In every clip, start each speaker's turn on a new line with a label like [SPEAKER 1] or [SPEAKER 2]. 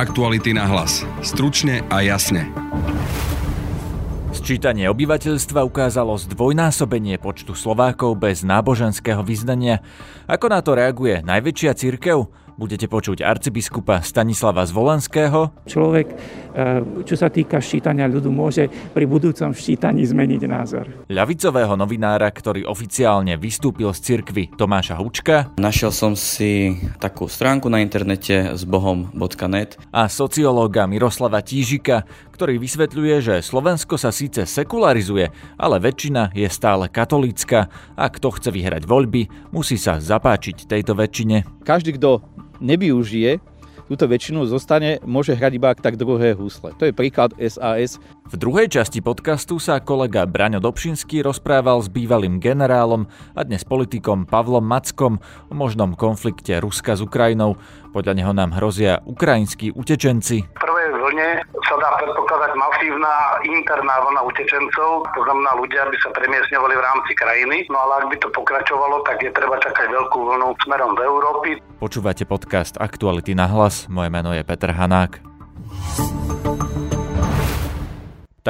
[SPEAKER 1] Aktuality na hlas. Stručne a jasne.
[SPEAKER 2] Sčítanie obyvateľstva ukázalo zdvojnásobenie počtu Slovákov bez náboženského vyznania. Ako na to reaguje najväčšia cirkev? Budete počuť arcibiskupa Stanislava Zvolenského.
[SPEAKER 3] Človek, e, čo sa týka ščítania ľudu, môže pri budúcom ščítaní zmeniť názor.
[SPEAKER 2] Ľavicového novinára, ktorý oficiálne vystúpil z cirkvy Tomáša Hučka.
[SPEAKER 4] Našiel som si takú stránku na internete s bohom.net.
[SPEAKER 2] A sociológa Miroslava Tížika, ktorý vysvetľuje, že Slovensko sa síce sekularizuje, ale väčšina je stále katolícka a kto chce vyhrať voľby, musí sa zapáčiť tejto väčšine.
[SPEAKER 5] Každý, kto nevyužije túto väčšinu, zostane, môže hrať iba tak druhé husle. To je príklad SAS.
[SPEAKER 2] V druhej časti podcastu sa kolega Braňo Dobšinský rozprával s bývalým generálom a dnes politikom Pavlom Mackom o možnom konflikte Ruska s Ukrajinou. Podľa neho nám hrozia ukrajinskí utečenci.
[SPEAKER 6] Vlne sa dá predpokladať masívna interná vlna utečencov, to znamená ľudia by sa premiesňovali v rámci krajiny, no ale ak by to pokračovalo, tak je treba čakať veľkú vlnu smerom do Európy.
[SPEAKER 2] Počúvate podcast Aktuality na hlas, moje meno je Peter Hanák.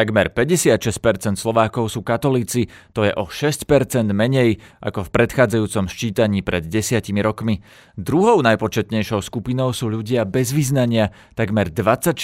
[SPEAKER 2] Takmer 56% Slovákov sú katolíci, to je o 6% menej ako v predchádzajúcom ščítaní pred desiatimi rokmi. Druhou najpočetnejšou skupinou sú ľudia bez vyznania, takmer 24%,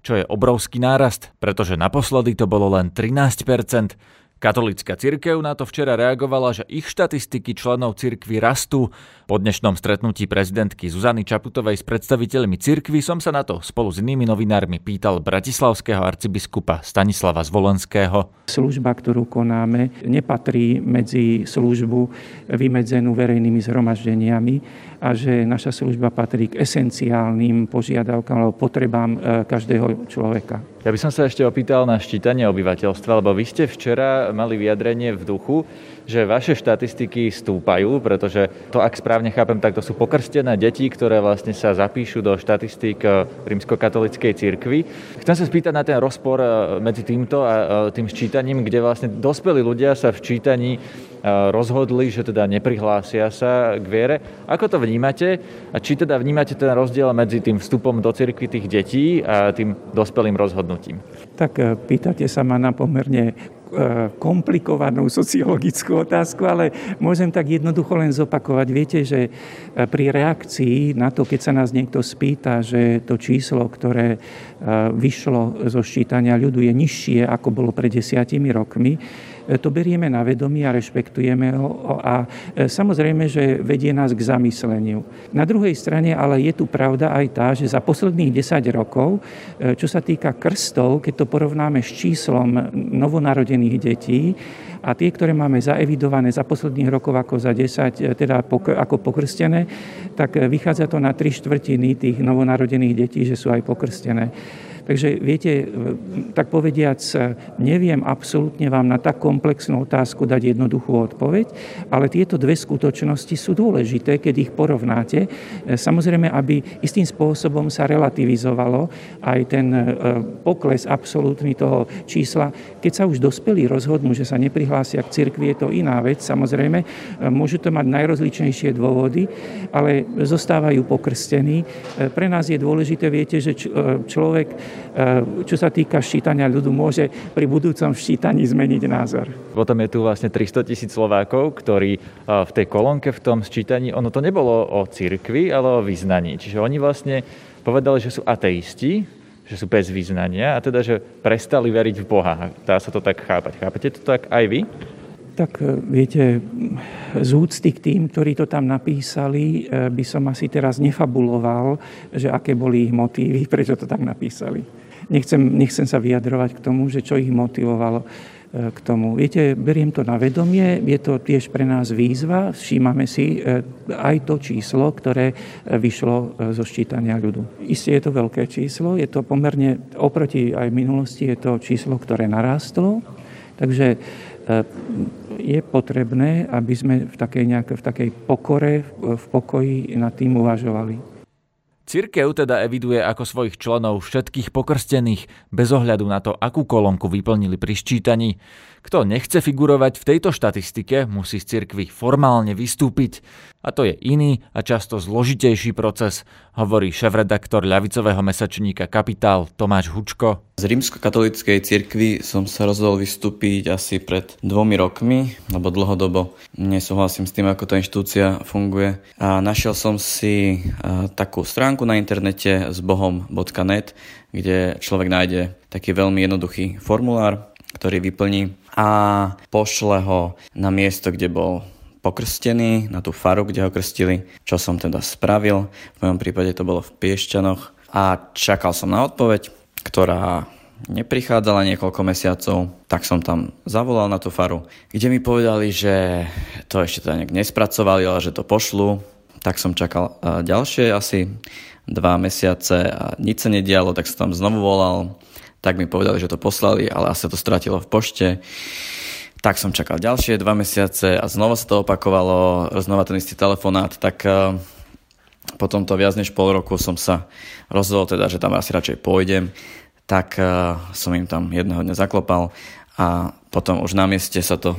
[SPEAKER 2] čo je obrovský nárast, pretože naposledy to bolo len 13%. Katolická cirkev na to včera reagovala, že ich štatistiky členov cirkvy rastú. Po dnešnom stretnutí prezidentky Zuzany Čaputovej s predstaviteľmi cirkvy som sa na to spolu s inými novinármi pýtal bratislavského arcibiskupa Stanislava Zvolenského.
[SPEAKER 3] Služba, ktorú konáme, nepatrí medzi službu vymedzenú verejnými zhromaždeniami a že naša služba patrí k esenciálnym požiadavkám alebo potrebám e, každého človeka.
[SPEAKER 2] Ja by som sa ešte opýtal na ščítanie obyvateľstva, lebo vy ste včera mali vyjadrenie v duchu, že vaše štatistiky stúpajú, pretože to, ak správne chápem, tak to sú pokrstené deti, ktoré vlastne sa zapíšu do štatistík eh, rímskokatolickej cirkvi. Chcem sa spýtať na ten rozpor eh, medzi týmto a eh, tým ščítaním, kde vlastne dospelí ľudia sa v ščítaní rozhodli, že teda neprihlásia sa k viere. Ako to vnímate a či teda vnímate ten rozdiel medzi tým vstupom do cirkvi tých detí a tým dospelým rozhodnutím?
[SPEAKER 3] Tak pýtate sa ma na pomerne komplikovanú sociologickú otázku, ale môžem tak jednoducho len zopakovať. Viete, že e, pri reakcii na to, keď sa nás niekto spýta, že to číslo, ktoré e, vyšlo zo ščítania ľudu je nižšie, ako bolo pred desiatimi rokmi, to berieme na vedomie a rešpektujeme ho a samozrejme, že vedie nás k zamysleniu. Na druhej strane ale je tu pravda aj tá, že za posledných 10 rokov, čo sa týka krstov, keď to porovnáme s číslom novonarodených narodených detí a tie, ktoré máme zaevidované za posledných rokov ako za 10, e, teda ako pokrstené, tak e, vychádza to na tri štvrtiny tých novonarodených detí, že sú aj pokrstené. Takže viete, tak povediac, neviem absolútne vám na tak komplexnú otázku dať jednoduchú odpoveď, ale tieto dve skutočnosti sú dôležité, keď ich porovnáte. Samozrejme, aby istým spôsobom sa relativizovalo aj ten e, pokles absolútny toho čísla. Keď sa už dospelí rozhodnú, že sa neprihlásia k cirkvi, je to iná vec. Samozrejme, e, môžu to mať najrozličnejšie dôvody, ale zostávajú pokrstení. E, pre nás je dôležité, viete, že človek E, čo sa týka ščítania ľudu, môže pri budúcom ščítaní zmeniť názor.
[SPEAKER 2] Potom je tu vlastne 300 tisíc Slovákov, ktorí e, v tej kolónke v tom sčítaní, ono to nebolo o cirkvi, ale o vyznaní. Čiže oni vlastne povedali, že sú ateisti, že sú bez vyznania a teda, že prestali veriť v Boha. Dá sa to tak chápať. Chápete to tak aj vy?
[SPEAKER 3] Tak e, viete, z úcty k tým, ktorí to tam napísali, e, by som asi teraz nefabuloval, že aké boli ich motívy, prečo to tak napísali. Nechcem, nechcem sa vyjadrovať k tomu, že čo ich motivovalo e, k tomu. Viete, beriem to na vedomie, je to tiež pre nás výzva, všímame si aj to číslo, ktoré vyšlo zo ščítania ľudu. Isté je to veľké číslo, je to pomerne, oproti aj minulosti, je to číslo, ktoré narástlo, takže je potrebné, aby sme v takej, nejaké, v takej pokore, v pokoji nad tým uvažovali.
[SPEAKER 2] Cirkev teda eviduje ako svojich členov všetkých pokrstených, bez ohľadu na to, akú kolónku vyplnili pri ščítaní. Kto nechce figurovať v tejto štatistike, musí z cirkvy formálne vystúpiť. A to je iný a často zložitejší proces, hovorí šéf-redaktor ľavicového mesačníka Kapitál Tomáš Hučko.
[SPEAKER 4] Z rímskokatolíckej cirkvi som sa rozhodol vystúpiť asi pred dvomi rokmi, lebo dlhodobo nesúhlasím s tým, ako tá inštitúcia funguje. A našiel som si takú stránku na internete s bohom.net, kde človek nájde taký veľmi jednoduchý formulár, ktorý vyplní a pošle ho na miesto, kde bol pokrstený na tú faru, kde ho krstili, čo som teda spravil. V mojom prípade to bolo v Piešťanoch a čakal som na odpoveď, ktorá neprichádzala niekoľko mesiacov, tak som tam zavolal na tú faru, kde mi povedali, že to ešte teda nejak nespracovali, ale že to pošlu. Tak som čakal ďalšie asi dva mesiace a nič sa nedialo, tak som tam znovu volal. Tak mi povedali, že to poslali, ale asi to stratilo v pošte. Tak som čakal ďalšie dva mesiace a znova sa to opakovalo, znova ten istý telefonát, tak uh, potom to viac než pol roku som sa rozhodol teda, že tam asi radšej pôjdem, tak uh, som im tam jedného dňa zaklopal a potom už na mieste sa to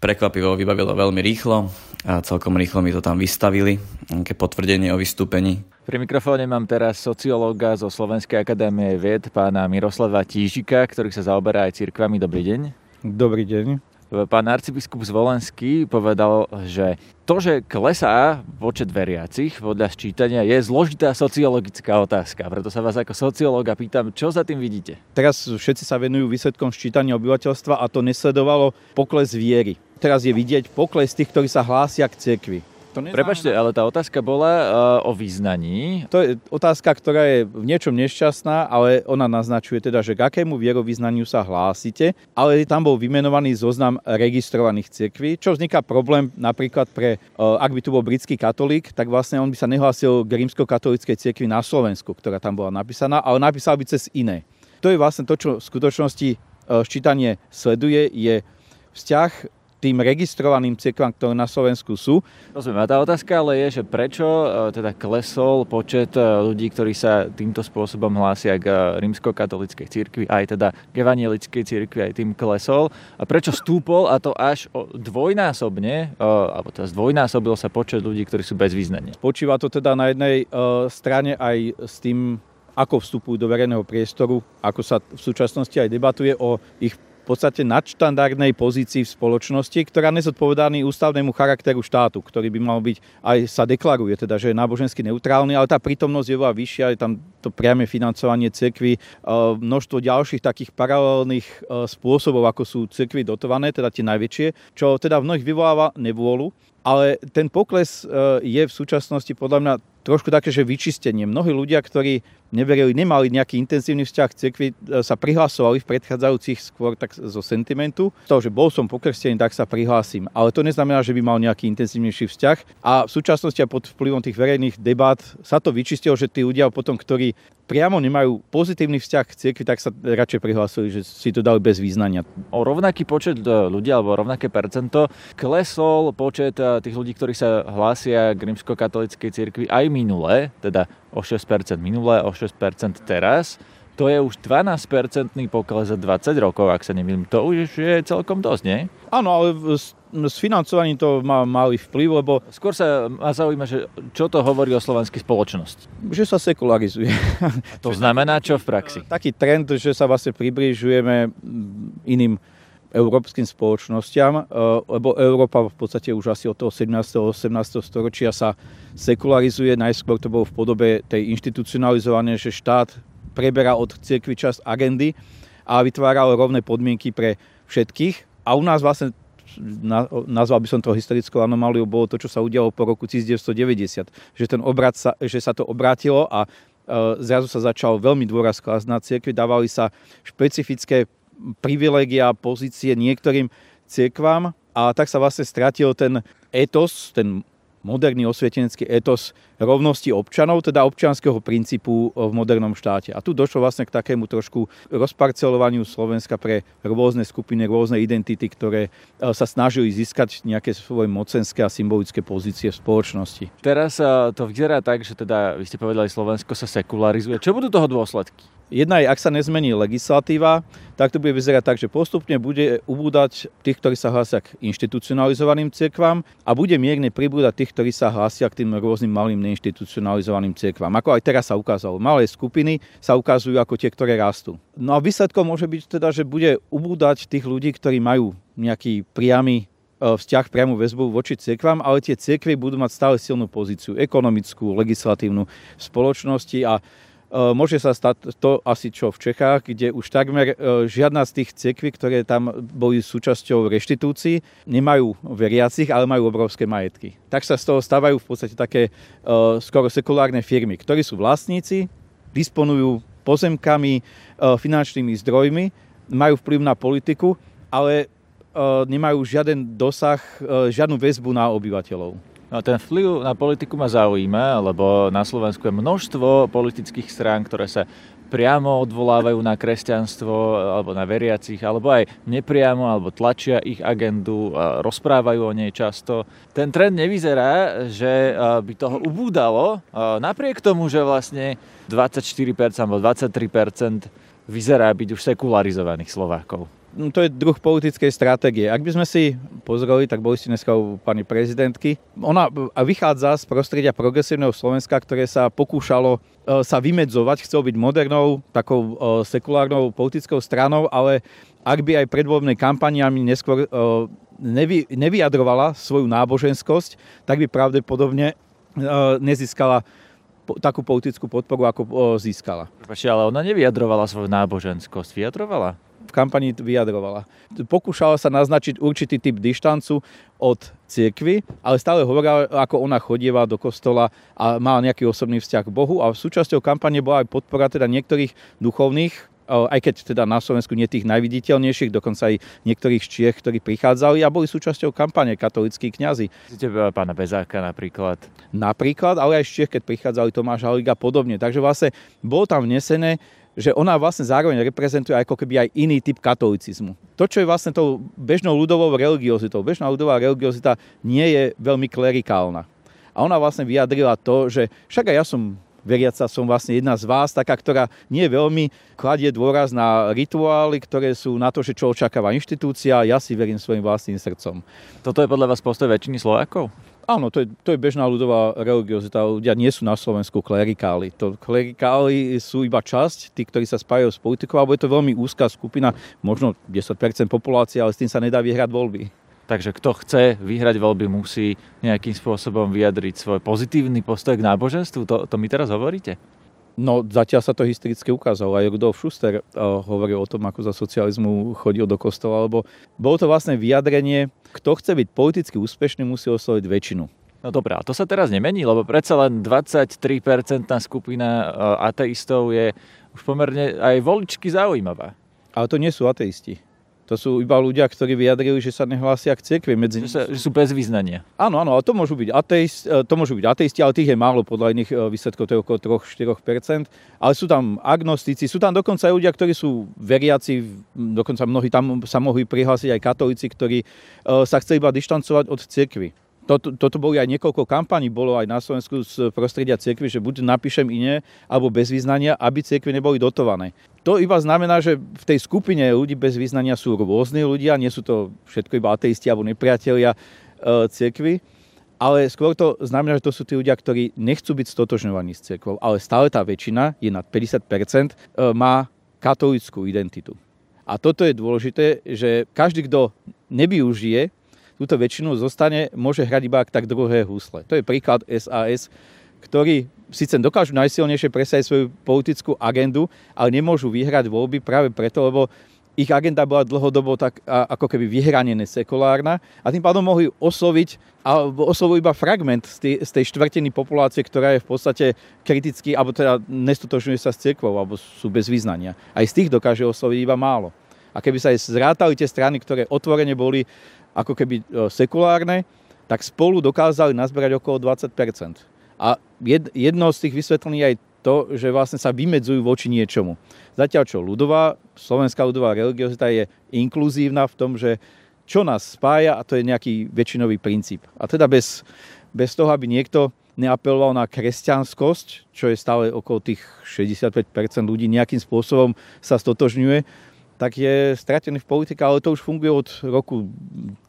[SPEAKER 4] prekvapivo vybavilo veľmi rýchlo a celkom rýchlo mi to tam vystavili, nejaké potvrdenie o vystúpení.
[SPEAKER 2] Pri mikrofóne mám teraz sociológa zo Slovenskej akadémie vied, pána Miroslava Tížika, ktorý sa zaoberá aj cirkvami. Dobrý deň.
[SPEAKER 5] Dobrý deň.
[SPEAKER 2] Pán arcibiskup Zvolenský povedal, že to, že klesá počet veriacich podľa sčítania, je zložitá sociologická otázka. Preto sa vás ako sociológa pýtam, čo za tým vidíte?
[SPEAKER 5] Teraz všetci sa venujú výsledkom sčítania obyvateľstva a to nesledovalo pokles viery. Teraz je vidieť pokles tých, ktorí sa hlásia k cirkvi.
[SPEAKER 2] To neznamená... Prepačte, ale tá otázka bola uh, o význaní.
[SPEAKER 5] To je otázka, ktorá je v niečom nešťastná, ale ona naznačuje teda, že k akému vierovýznaniu sa hlásite, ale tam bol vymenovaný zoznam registrovaných cirkví, čo vzniká problém napríklad pre, uh, ak by tu bol britský katolík, tak vlastne on by sa nehlásil k rímsko-katolíckej cirkvi na Slovensku, ktorá tam bola napísaná, ale napísal by cez iné. To je vlastne to, čo v skutočnosti uh, ščítanie sleduje, je vzťah tým registrovaným cirkvám, ktoré na Slovensku sú.
[SPEAKER 2] Rozumiem. A tá otázka ale je, že prečo e, teda klesol počet e, ľudí, ktorí sa týmto spôsobom hlásia k e, rímsko-katolíckej cirkvi, aj teda k evanielickej cirkvi, aj tým klesol. A prečo stúpol a to až dvojnásobne, alebo teda zdvojnásobil sa počet ľudí, ktorí sú bez význania.
[SPEAKER 5] Počíva to teda na jednej strane aj s tým, ako vstupujú do verejného priestoru, ako sa v súčasnosti aj debatuje o ich podstate nadštandardnej pozícii v spoločnosti, ktorá nezodpovedá ústavnému charakteru štátu, ktorý by mal byť, aj sa deklaruje, teda, že je nábožensky neutrálny, ale tá prítomnosť je veľa vyššia, je tam to priame financovanie cirkvy, e, množstvo ďalších takých paralelných e, spôsobov, ako sú cirkvy dotované, teda tie najväčšie, čo teda v mnohých vyvoláva nevôľu, ale ten pokles e, je v súčasnosti podľa mňa trošku také, že vyčistenie. Mnohí ľudia, ktorí neverili, nemali nejaký intenzívny vzťah k cirkvi, e, sa prihlasovali v predchádzajúcich skôr tak zo sentimentu. Toho, že bol som pokrstený, tak sa prihlásim. Ale to neznamená, že by mal nejaký intenzívnejší vzťah. A v súčasnosti aj pod vplyvom tých verejných debát sa to vyčistilo, že tí ľudia potom, ktorí priamo nemajú pozitívny vzťah k cirkvi, tak sa radšej prihlásili, že si to dali bez význania.
[SPEAKER 2] O rovnaký počet e, ľudí alebo rovnaké percento klesol počet e, tých ľudí, ktorí sa hlásia k rímsko-katolíckej cirkvi aj minule, teda o 6% minule, o 6% teraz. To je už 12-percentný pokles za 20 rokov, ak sa nemýlim. To už je celkom dosť, nie?
[SPEAKER 5] Áno, ale s, s financovaním to má malý vplyv, lebo...
[SPEAKER 2] Skôr sa ma zaujíma, že čo to hovorí o slovenskej spoločnosti.
[SPEAKER 5] Že sa sekularizuje.
[SPEAKER 2] A to znamená čo v praxi?
[SPEAKER 5] Taký trend, že sa vlastne približujeme iným európskym spoločnosťam, e, lebo Európa v podstate už asi od toho 17. 18. storočia sa sekularizuje. Najskôr to bolo v podobe tej inštitucionalizované, že štát preberá od cirkvi časť agendy a vytváral rovné podmienky pre všetkých. A u nás vlastne nazval by som to historickou anomáliou, bolo to, čo sa udialo po roku 1990. Že, ten obrat sa, že sa to obrátilo a e, zrazu sa začal veľmi dôraz klásť na cirkvi, dávali sa špecifické privilegia, pozície niektorým cirkvám a tak sa vlastne stratil ten etos, ten moderný osvietenecký etos rovnosti občanov, teda občianského princípu v modernom štáte. A tu došlo vlastne k takému trošku rozparcelovaniu Slovenska pre rôzne skupiny, rôzne identity, ktoré e, sa snažili získať nejaké svoje mocenské a symbolické pozície v spoločnosti.
[SPEAKER 2] Teraz e, to vyzerá tak, že teda, vy ste povedali, Slovensko sa sekularizuje. Čo budú toho dôsledky?
[SPEAKER 5] Jedna je, ak sa nezmení legislatíva, tak to bude vyzerať tak, že postupne bude ubúdať tých, ktorí sa hlásia k inštitucionalizovaným cirkvám a bude mierne pribúdať tých, ktorí sa hlásia k tým rôznym malým neinstitucionalizovaným cirkvám. Ako aj teraz sa ukázalo, malé skupiny sa ukazujú ako tie, ktoré rastú. No a výsledkom môže byť teda, že bude ubúdať tých ľudí, ktorí majú nejaký priamy e, vzťah priamu väzbu voči cirkvám, ale tie cirkvy budú mať stále silnú pozíciu ekonomickú, legislatívnu v spoločnosti a môže sa stať to asi čo v Čechách, kde už takmer e, žiadna z tých cirkví, ktoré tam boli súčasťou reštitúcií, nemajú veriacich, ale majú obrovské majetky. Tak sa z toho stávajú v podstate také e, skoro sekulárne firmy, ktorí sú vlastníci, disponujú pozemkami, finančnými zdrojmi, majú vplyv na politiku, ale nemajú žiaden dosah, žiadnu väzbu na obyvateľov.
[SPEAKER 2] No, ten vplyv na politiku ma zaujíma, lebo na Slovensku je množstvo politických strán, ktoré sa priamo odvolávajú na kresťanstvo alebo na veriacich, alebo aj nepriamo, alebo tlačia ich agendu, rozprávajú o nej často. Ten trend nevyzerá, že by toho ubúdalo, napriek tomu, že vlastne 24% alebo 23% vyzerá byť už sekularizovaných Slovákov.
[SPEAKER 5] No, to je druh politickej stratégie. Ak by sme si pozreli, tak boli ste dneska u pani prezidentky. Ona vychádza z prostredia progresívneho Slovenska, ktoré sa pokúšalo e, sa vymedzovať, chcel byť modernou, takou e, sekulárnou politickou stranou, ale ak by aj predvoľbnej kampaniami neskôr e, nevy, nevyjadrovala svoju náboženskosť, tak by pravdepodobne nezískala takú politickú podporu, ako získala.
[SPEAKER 2] ale ona nevyjadrovala svoju náboženskosť. Vyjadrovala?
[SPEAKER 5] V kampani vyjadrovala. Pokúšala sa naznačiť určitý typ dištancu od cirkvy, ale stále hovorila, ako ona chodieva do kostola a má nejaký osobný vzťah k Bohu a súčasťou kampane bola aj podpora teda niektorých duchovných aj keď teda na Slovensku nie tých najviditeľnejších, dokonca aj niektorých Čiech, ktorí prichádzali a boli súčasťou kampane katolickí kňazi.
[SPEAKER 2] Chcete pána Bezáka napríklad?
[SPEAKER 5] Napríklad, ale aj z Čiech, keď prichádzali Tomáš Halík a podobne. Takže vlastne bolo tam vnesené že ona vlastne zároveň reprezentuje ako keby aj iný typ katolicizmu. To, čo je vlastne tou bežnou ľudovou religiozitou. Bežná ľudová religiozita nie je veľmi klerikálna. A ona vlastne vyjadrila to, že však aj ja som veriaca som vlastne jedna z vás, taká, ktorá nie veľmi kladie dôraz na rituály, ktoré sú na to, že čo očakáva inštitúcia, ja si verím svojim vlastným srdcom.
[SPEAKER 2] Toto je podľa vás postoj väčšiny Slovákov?
[SPEAKER 5] Áno, to je, to je bežná ľudová religiozita. Ľudia nie sú na Slovensku klerikáli. To klerikáli sú iba časť, tí, ktorí sa spájajú s politikou, alebo je to veľmi úzká skupina, možno 10% populácie, ale s tým sa nedá vyhrať voľby.
[SPEAKER 2] Takže kto chce vyhrať voľby, musí nejakým spôsobom vyjadriť svoj pozitívny postoj k náboženstvu. To, to mi teraz hovoríte?
[SPEAKER 5] No zatiaľ sa to historicky ukázalo. Aj Rudolf Schuster uh, hovoril o tom, ako za socializmu chodil do kostola, lebo bolo to vlastne vyjadrenie, kto chce byť politicky úspešný, musí osloviť väčšinu.
[SPEAKER 2] No dobré, a to sa teraz nemení, lebo predsa len 23% skupina uh, ateistov je už pomerne aj voličky zaujímavá.
[SPEAKER 5] Ale to nie sú ateisti. To sú iba ľudia, ktorí vyjadrili, že sa nehlásia k cirkvi. Medzi...
[SPEAKER 2] Že, sa, že sú bez význania.
[SPEAKER 5] Áno, áno, ale to môžu byť ateisti, e, to môžu byť ateisti, ale tých je málo podľa iných e, výsledkov, to je okolo 3-4%. Ale sú tam agnostici, sú tam dokonca aj ľudia, ktorí sú veriaci, dokonca mnohí tam sa mohli prihlásiť aj katolíci, ktorí e, sa chceli iba dištancovať od cirkvi toto, toto boli aj niekoľko kampaní, bolo aj na Slovensku z prostredia cirkvi, že buď napíšem iné, alebo bez význania, aby cirkvi neboli dotované. To iba znamená, že v tej skupine ľudí bez význania sú rôzni ľudia, nie sú to všetko iba ateisti alebo nepriatelia e, cirkvi, ale skôr to znamená, že to sú tí ľudia, ktorí nechcú byť stotožňovaní s cirkvou, ale stále tá väčšina, je nad 50%, e, má katolickú identitu. A toto je dôležité, že každý, kto nevyužije túto väčšinu zostane, môže hrať iba tak druhé husle. To je príklad SAS, ktorí síce dokážu najsilnejšie presať svoju politickú agendu, ale nemôžu vyhrať voľby práve preto, lebo ich agenda bola dlhodobo tak ako keby vyhranené sekulárna a tým pádom mohli osloviť alebo oslovujú iba fragment z tej, z tej štvrtiny populácie, ktorá je v podstate kriticky, alebo teda nestotožňuje sa s cirkvou, alebo sú bez význania. Aj z tých dokáže osloviť iba málo. A keby sa aj zrátali tie strany, ktoré otvorene boli ako keby e, sekulárne, tak spolu dokázali nazberať okolo 20% A jedno z tých vysvetlení je aj to, že vlastne sa vymedzujú voči niečomu. Zatiaľ čo ľudová, slovenská ľudová religiozita je inkluzívna v tom, že čo nás spája a to je nejaký väčšinový princíp. A teda bez, bez toho, aby niekto neapeloval na kresťanskosť, čo je stále okolo tých 65% ľudí nejakým spôsobom sa stotožňuje, tak je stratený v politike, ale to už funguje od roku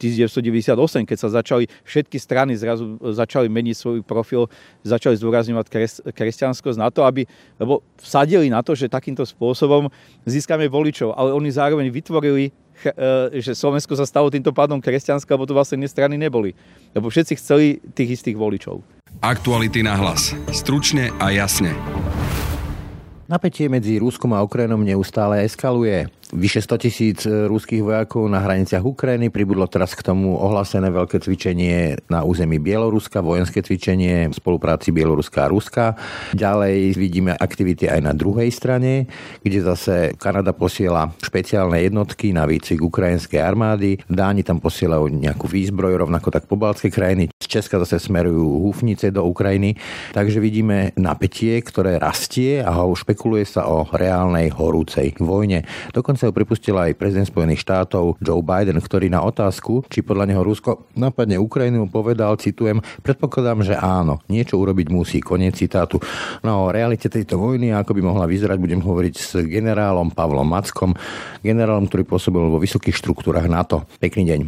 [SPEAKER 5] 1998, keď sa začali všetky strany zrazu začali meniť svoj profil, začali zdôrazňovať kres, kresťanskosť na to, aby, lebo vsadili na to, že takýmto spôsobom získame voličov, ale oni zároveň vytvorili e, že Slovensko sa stalo týmto pádom kresťanské, lebo to vlastne strany neboli. Lebo všetci chceli tých istých voličov.
[SPEAKER 1] Aktuality na hlas. Stručne a jasne.
[SPEAKER 7] Napätie medzi Ruskom a Ukrajinou neustále eskaluje. Vyše 100 tisíc e, ruských vojakov na hraniciach Ukrajiny pribudlo teraz k tomu ohlásené veľké cvičenie na území Bieloruska, vojenské cvičenie v spolupráci Bieloruska a Ruska. Ďalej vidíme aktivity aj na druhej strane, kde zase Kanada posiela špeciálne jednotky na výcvik ukrajinskej armády. Dáni tam posielajú nejakú výzbroj, rovnako tak pobaltské krajiny. Z Česka zase smerujú húfnice do Ukrajiny. Takže vidíme napätie, ktoré rastie a špekuluje sa o reálnej horúcej vojne. Dokonca Ho pripustil aj prezident Spojených štátov Joe Biden, ktorý na otázku, či podľa neho Rusko napadne Ukrajinu, povedal, citujem, predpokladám, že áno, niečo urobiť musí, koniec citátu. No o realite tejto vojny, ako by mohla vyzerať, budem hovoriť s generálom Pavlom Mackom, generálom, ktorý pôsobil vo vysokých štruktúrach NATO. Pekný deň.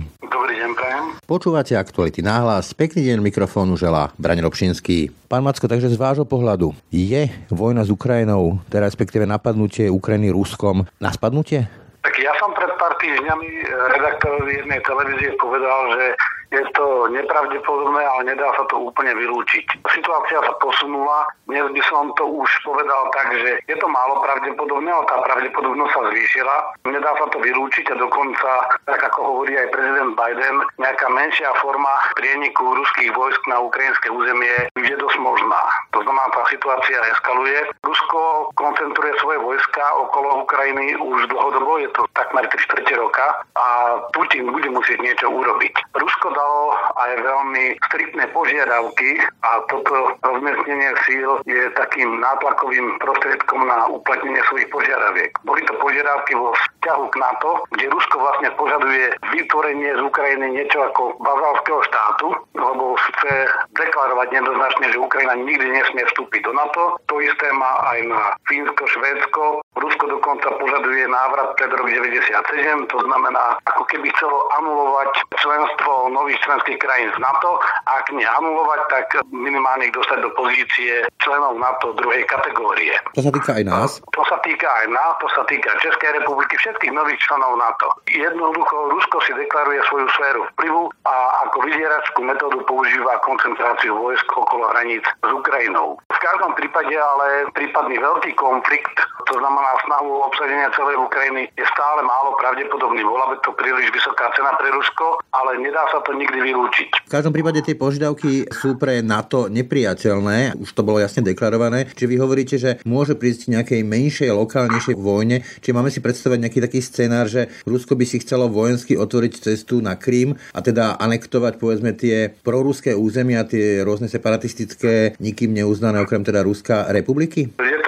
[SPEAKER 7] Počúvate aktuality náhlas. Pekný deň mikrofónu želá Braň Robšinský. Pán Macko, takže z vášho pohľadu je vojna s Ukrajinou, teda respektíve napadnutie Ukrajiny Ruskom na spadnutie?
[SPEAKER 6] Tak ja som pred pár týždňami eh, redaktorovi jednej televízie povedal, že je to nepravdepodobné, ale nedá sa to úplne vylúčiť. Situácia sa posunula, dnes by som to už povedal tak, že je to málo pravdepodobné, ale tá pravdepodobnosť sa zvýšila. Nedá sa to vylúčiť a dokonca, tak ako hovorí aj prezident Biden, nejaká menšia forma prieniku ruských vojsk na ukrajinské územie je dosť možná. To znamená, tá situácia eskaluje. Rusko koncentruje svoje vojska okolo Ukrajiny už dlhodobo, je to takmer 3 čtvrte roka a Putin bude musieť niečo urobiť. Rusko dalo aj veľmi striktné požiadavky a toto rozmiestnenie síl je takým nátlakovým prostriedkom na uplatnenie svojich požiadaviek. Boli to požiadavky vo vzťahu k NATO, kde Rusko vlastne požaduje vytvorenie z Ukrajiny niečo ako bazálskeho štátu, lebo chce deklarovať jednoznačne, že Ukrajina nikdy nesmie vstúpiť do NATO. To isté má aj na Fínsko, Švédsko. Rusko dokonca požaduje návrat pred rok 97, to znamená, ako keby chcelo anulovať členstvo nových členských krajín z NATO. Ak nie anulovať, tak minimálne ich dostať do pozície členov NATO druhej kategórie.
[SPEAKER 7] To sa týka aj nás?
[SPEAKER 6] To sa týka aj nás, to sa týka Českej republiky, všetkých nových členov NATO. Jednoducho Rusko si deklaruje svoju sféru vplyvu a ako vydieračskú metódu používa koncentráciu vojsk okolo hraníc s Ukrajinou. V každom prípade ale prípadný veľký konflikt, to znamená snahu obsadenia celej Ukrajiny, je stále málo pravdepodobný. Bola by to príliš vysoká cena pre Rusko, ale nedá sa to nikdy vylúčiť.
[SPEAKER 7] V každom prípade tie požiadavky sú pre NATO nepriateľné, už to bolo jasne deklarované. Či vy hovoríte, že môže prísť nejakej menšej, lokálnejšej vojne, či máme si predstavať nejaký taký scenár, že Rusko by si chcelo vojensky otvoriť cestu na Krím a teda anektovať povedzme tie proruské územia, tie rôzne separatistické, nikým neuznané okrem teda Ruská republiky?
[SPEAKER 6] Je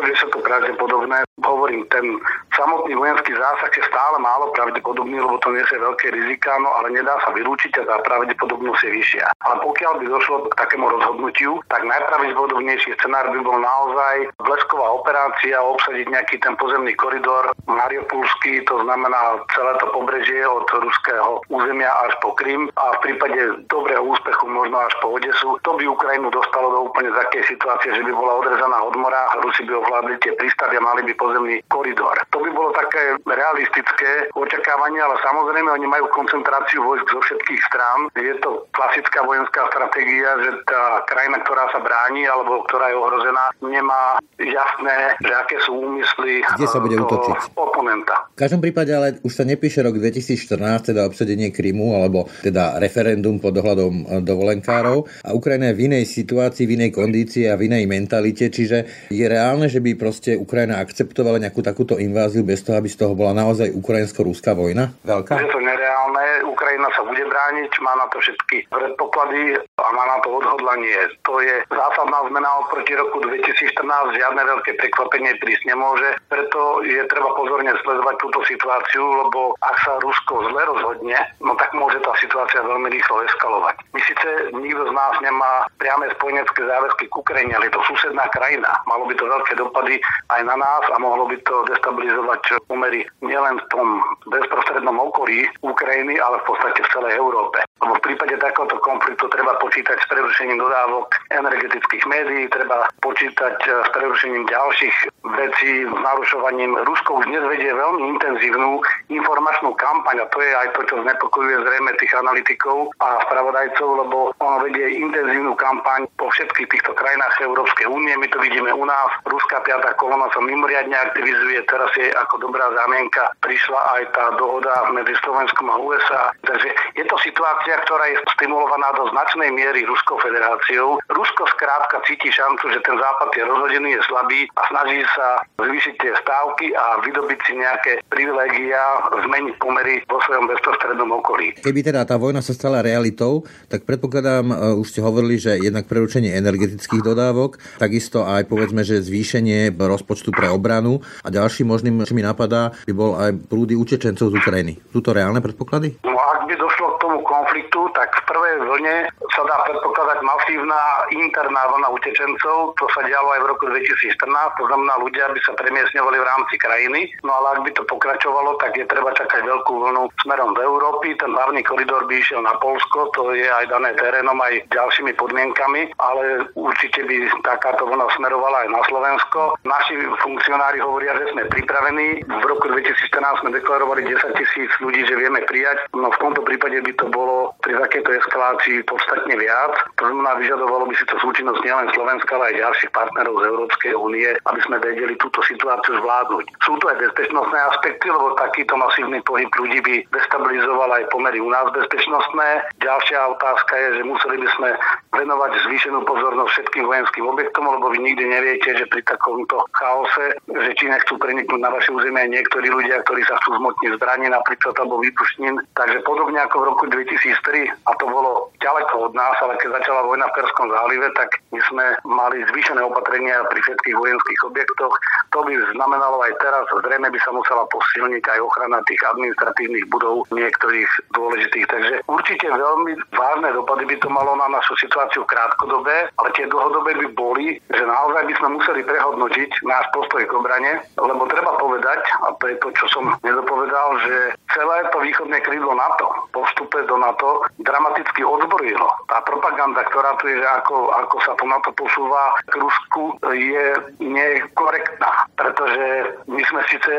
[SPEAKER 6] pravdepodobné. Hovorím, ten samotný vojenský zásah je stále málo pravdepodobný, lebo to nesie veľké rizika, no ale nedá sa vylúčiť a tá pravdepodobnosť je vyššia. Ale pokiaľ by došlo k takému rozhodnutiu, tak najpravdepodobnejší scenár by bol naozaj blesková operácia, obsadiť nejaký ten pozemný koridor Mariupolský, to znamená celé to pobrežie od ruského územia až po Krym a v prípade dobrého úspechu možno až po Odesu. To by Ukrajinu dostalo do úplne takej situácie, že by bola odrezaná od mora, Rusi by ovládli tie prístavy a mali by pozemný koridor. To by bolo také realistické očakávanie, ale samozrejme oni majú koncentráciu vojsk zo všetkých strán. Je to klasická vojenská stratégia, že tá krajina, ktorá sa bráni alebo ktorá je ohrozená, nemá jasné, že aké sú úmysly
[SPEAKER 7] Kde sa bude útočiť?
[SPEAKER 6] oponenta.
[SPEAKER 7] V každom prípade ale už sa nepíše rok 2014, teda obsadenie Krymu, alebo teda referendum pod dohľadom dovolenkárov. A Ukrajina je v inej situácii, v inej kondícii a v inej mentalite, čiže je reálne, že by proste Ukrajina akceptovala nejakú takú takúto inváziu bez toho, aby z toho bola naozaj ukrajinsko-ruská vojna?
[SPEAKER 6] Veľká? Je to nereálne, Ukrajina sa bude brániť, má na to všetky predpoklady a má na to odhodlanie. To je zásadná zmena oproti roku 2014, žiadne veľké prekvapenie prísť nemôže, preto je treba pozorne sledovať túto situáciu, lebo ak sa Rusko zle rozhodne, no tak môže tá situácia veľmi rýchlo eskalovať. My síce nikto z nás nemá priame spojenecké záväzky k Ukrajine, ale je to susedná krajina. Malo by to veľké dopady aj na nás a mohlo by to destabilizovať pomery nielen v tom bezprostrednom okolí Ukrajiny, ale v podstate v celej Európe. Lebo v prípade takéhoto konfliktu treba počítať s prerušením dodávok energetických médií, treba počítať eh, s prerušením ďalších vecí, s narušovaním. Rusko už dnes vedie veľmi intenzívnu informačnú kampaň a to je aj to, čo znepokojuje zrejme tých analytikov a spravodajcov, lebo ono vedie intenzívnu kampaň po všetkých týchto krajinách Európskej únie. My to vidíme u nás. Ruská piata kolona sa mimoriadne aktivizuje. Teraz je ako dobrá zámienka prišla aj tá dohoda medzi Slovenskom a USA. Takže je to situácia, ktorá je stimulovaná do značnej miery Ruskou federáciou. Rusko skrátka cíti šancu, že ten západ je rozhodený, je slabý a snaží sa zvýšiť tie stávky a vydobiť si nejaké privilégia, zmeniť pomery vo svojom bezprostrednom okolí.
[SPEAKER 7] Keby teda tá vojna sa stala realitou, tak predpokladám, e, už ste hovorili, že jednak preručenie energetických dodávok, takisto aj povedzme, že zvýšenie rozpočtu pre obranu a ďalším možným, čo mi napadá, by bol aj prúdy utečencov z Ukrajiny. Sú to reálne predpoklady?
[SPEAKER 6] No ak by došlo k tomu konfliktu, tak v prvej vlne sa dá predpokladať masívna interná vlna utečencov. To sa dialo aj v roku 2014, to znamená ľudia by sa premiesňovali v rámci krajiny. No ale ak by to pokračovalo, tak je treba čakať veľkú vlnu smerom do Európy. Ten hlavný koridor by išiel na Polsko, to je aj dané terénom, aj ďalšími podmienkami, ale určite by takáto vlna smerovala aj na Slovensko. Naši funkcionári hovoria, že sme pripravení. V roku 2014 sme deklarovali 10 tisíc ľudí, že vieme prijať. No v tomto prípade by to bolo pri takéto eskalácii podstatne viac. To znamená, vyžadovalo by si to súčinnosť nielen Slovenska, ale aj ďalších partnerov z Európskej únie, aby sme vedeli túto situáciu zvládnuť. Sú tu aj bezpečnostné aspekty, lebo takýto masívny pohyb ľudí by destabilizoval aj pomery u nás bezpečnostné. Ďalšia otázka je, že museli by sme venovať zvýšenú pozornosť všetkým vojenským objektom, lebo vy nikdy neviete, že pri takomto chaose, že či nechcú preniknúť na vaše územie niektorí ľudia, ktorí sa chcú zmotniť zbraní napríklad alebo výpušnín. Takže podobne ako v roku 2003, a to bolo ďaleko od nás, ale keď začala vojna v Perskom zálive, tak my sme mali zvýšené opatrenia pri všetkých vojenských objektoch. To by znamenalo aj teraz, zrejme by sa musela posilniť aj ochrana tých administratívnych budov niektorých dôležitých. Takže určite veľmi vážne dopady by to malo na našu situáciu krátkodobé, ale tie dlhodobé by boli, že naozaj by sme museli prehodnotiť náš postoj k obrane, lebo treba povedať, a to je to, čo som nedopovedal, že celé to východné krídlo NATO po vstupe do NATO dramaticky odzbrojilo. Tá propaganda, ktorá tu je, ako, ako sa to NATO posúva k Rusku, je nekorektná, pretože my sme síce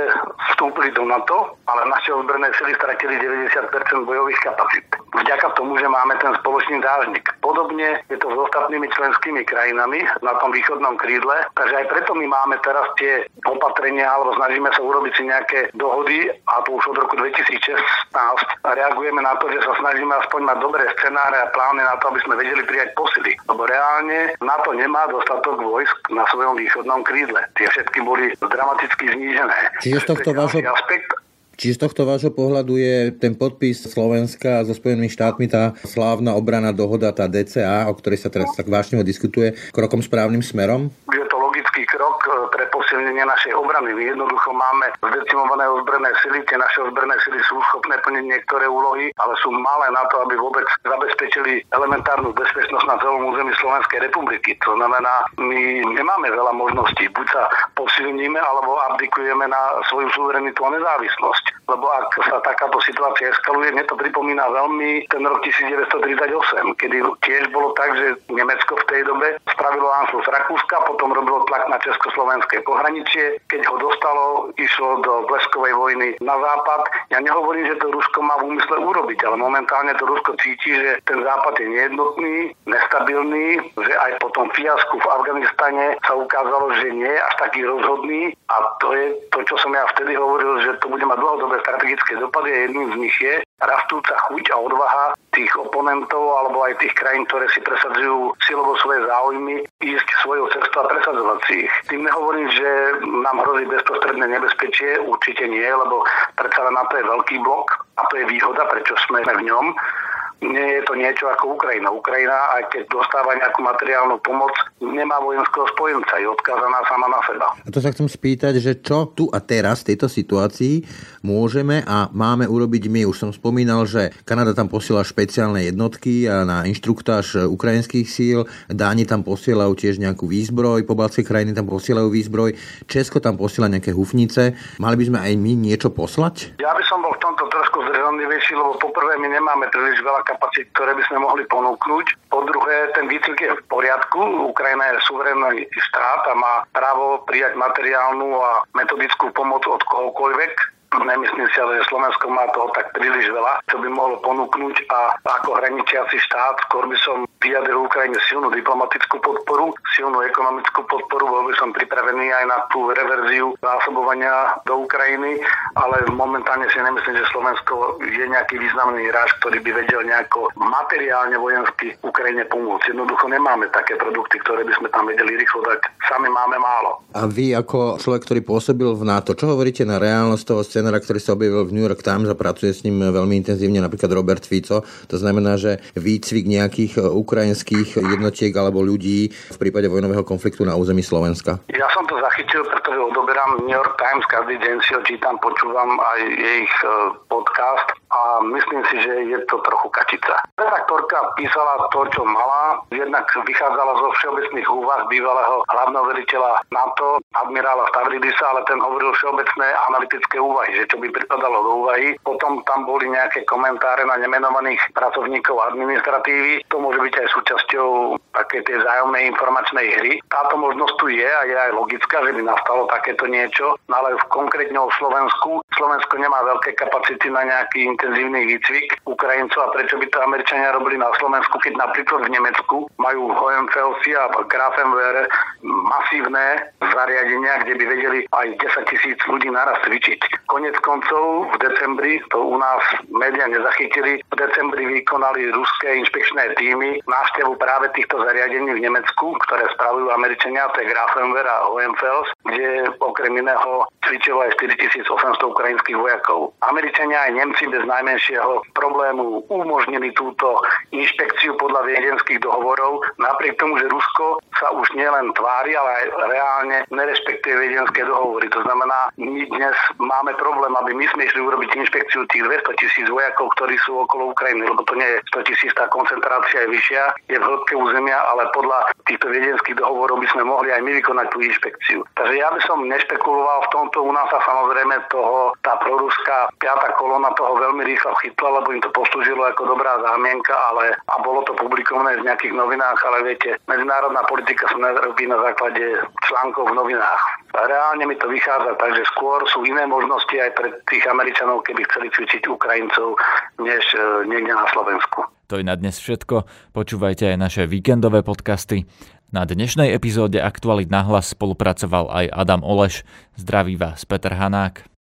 [SPEAKER 6] vstúpili do NATO, ale naše ozbrojené sily stratili 90% bojových kapacít. Vďaka tomu, že máme ten spoločný dážnik. Podobne je to s ostatnými členskými krajinami na tom východnom krídle, takže aj preto my máme teraz tie opatrenia, alebo snažíme sa urobiť si nejaké dohody, a to už od roku 2016 a reagujeme na to, že sa snažíme aspoň mať dobré scenáre a plány na to, aby sme vedeli prijať posily. Lebo reálne na to nemá dostatok vojsk na svojom východnom krídle. Tie všetky boli dramaticky znížené.
[SPEAKER 7] Čiže z tohto vášho... aspekt, Či z tohto vášho pohľadu je ten podpis Slovenska so Spojenými štátmi, tá slávna obrana dohoda, tá DCA, o ktorej sa teraz tak vášneho diskutuje, krokom správnym smerom?
[SPEAKER 6] Je logický krok e, pre posilnenie našej obrany. My jednoducho máme zdecimované ozbrojené sily, tie naše ozbrojené sily sú schopné plniť niektoré úlohy, ale sú malé na to, aby vôbec zabezpečili elementárnu bezpečnosť na celom území Slovenskej republiky. To znamená, my nemáme veľa možností. Buď sa posilníme, alebo abdikujeme na svoju suverenitu a nezávislosť. Lebo ak sa takáto situácia eskaluje, mne to pripomína veľmi ten rok 1938, kedy tiež bolo tak, že Nemecko v tej dobe spravilo Anschluss Rakúska, potom robilo tlak na československé pohraničie. Keď ho dostalo, išlo do bleskovej vojny na západ. Ja nehovorím, že to Rusko má v úmysle urobiť, ale momentálne to Rusko cíti, že ten západ je nejednotný, nestabilný, že aj po tom fiasku v Afganistane sa ukázalo, že nie je až taký rozhodný a to je to, čo som ja vtedy hovoril, že to bude mať dlhodobé strategické dopady a jedným z nich je rastúca chuť a odvaha tých oponentov alebo aj tých krajín, ktoré si presadzujú silovo svoje záujmy, ísť svojou cestou a presadzovať si ich. Tým nehovorím, že nám hrozí bezprostredné nebezpečie, určite nie, lebo predsa na to je veľký blok, a to je výhoda, prečo sme v ňom nie je to niečo ako Ukrajina. Ukrajina, aj keď dostáva nejakú materiálnu pomoc, nemá vojenského spojenca, je odkázaná sama na seba.
[SPEAKER 7] A to sa chcem spýtať, že čo tu a teraz v tejto situácii môžeme a máme urobiť my. Už som spomínal, že Kanada tam posiela špeciálne jednotky a na inštruktáž ukrajinských síl, Dáni tam posielajú tiež nejakú výzbroj, pobaltské krajiny tam posielajú výzbroj, Česko tam posiela nejaké hufnice. Mali by sme aj my niečo poslať?
[SPEAKER 6] Ja by som bol v tomto trošku zdržanlivejší, lebo poprvé my nemáme príliš veľa kapacít, ktoré by sme mohli ponúknuť. Po druhé, ten výcvik je v poriadku. Ukrajina je suverénny štát a má právo prijať materiálnu a metodickú pomoc od kohokoľvek Nemyslím si že Slovensko má toho tak príliš veľa, čo by mohlo ponúknuť a ako hraničiaci štát skôr by som vyjadril Ukrajine silnú diplomatickú podporu, silnú ekonomickú podporu, bol by som pripravený aj na tú reverziu zásobovania do Ukrajiny, ale momentálne si nemyslím, že Slovensko je nejaký významný hráč, ktorý by vedel nejako materiálne vojensky Ukrajine pomôcť. Jednoducho nemáme také produkty, ktoré by sme tam vedeli rýchlo dať. Sami máme málo.
[SPEAKER 7] A vy ako človek, ktorý pôsobil v NATO, čo hovoríte na reálnosť toho? Scenára, ktorý sa objavil v New York Times a pracuje s ním veľmi intenzívne napríklad Robert Fico. To znamená, že výcvik nejakých e, ukrajinských jednotiek alebo ľudí v prípade vojnového konfliktu na území Slovenska.
[SPEAKER 6] Ja som to zachytil, pretože odoberám New York Times, každý deň si ho čítam, počúvam aj ich e, podcast a myslím si, že je to trochu kačica. Redaktorka písala to, čo mala, jednak vychádzala zo všeobecných úvah bývalého hlavného veliteľa NATO, admirála Stavridisa, ale ten hovoril všeobecné analytické úvahy že čo by pripadalo do úvahy. Potom tam boli nejaké komentáre na nemenovaných pracovníkov administratívy. To môže byť aj súčasťou také tej vzájomnej informačnej hry. Táto možnosť tu je a je aj logická, že by nastalo takéto niečo, no ale v konkrétne o Slovensku. Slovensko nemá veľké kapacity na nejaký intenzívny výcvik Ukrajincov a prečo by to Američania robili na Slovensku, keď napríklad v Nemecku majú Hohenfelsy a Grafenwehr masívne zariadenia, kde by vedeli aj 10 tisíc ľudí naraz cvičiť. Konec koncov v decembri, to u nás médiá nezachytili, v decembri vykonali ruské inšpekčné týmy návštevu práve týchto zariadení v Nemecku, ktoré spravujú Američania, to je Grafenwehr a Hohenfels, kde okrem iného cvičilo aj 4800 ukrajinských vojakov. Američania aj Nemci bez najmenšieho problému umožnili túto inšpekciu podľa viedenských dohovorov, napriek tomu, že Rusko sa už nielen tvári, ale aj reálne nerespektuje viedenské dohovory. To znamená, my dnes máme problém, aby my sme išli urobiť inšpekciu tých 200 tisíc vojakov, ktorí sú okolo Ukrajiny, lebo to nie je 100 tisíc, tá koncentrácia je vyššia, je v hĺbke územia, ale podľa týchto viedenských dohovorov by sme mohli aj my vykonať tú inšpekciu. Takže ja by som nešpekuloval v tomto, u nás sa samozrejme toho, tá proruská piata kolona toho veľmi rýchlo chytla, lebo im to poslúžilo ako dobrá zámienka, ale a bolo to publikované v nejakých novinách, ale viete, medzinárodná politika sa nerobí na základe článkov v novinách. Reálne mi to vychádza, takže skôr sú iné možnosti aj pre tých Američanov, keby chceli cvičiť Ukrajincov, než e, niekde na Slovensku.
[SPEAKER 2] To je na dnes všetko. Počúvajte aj naše víkendové podcasty. Na dnešnej epizóde Aktualit na hlas spolupracoval aj Adam Oleš. Zdraví vás Peter Hanák.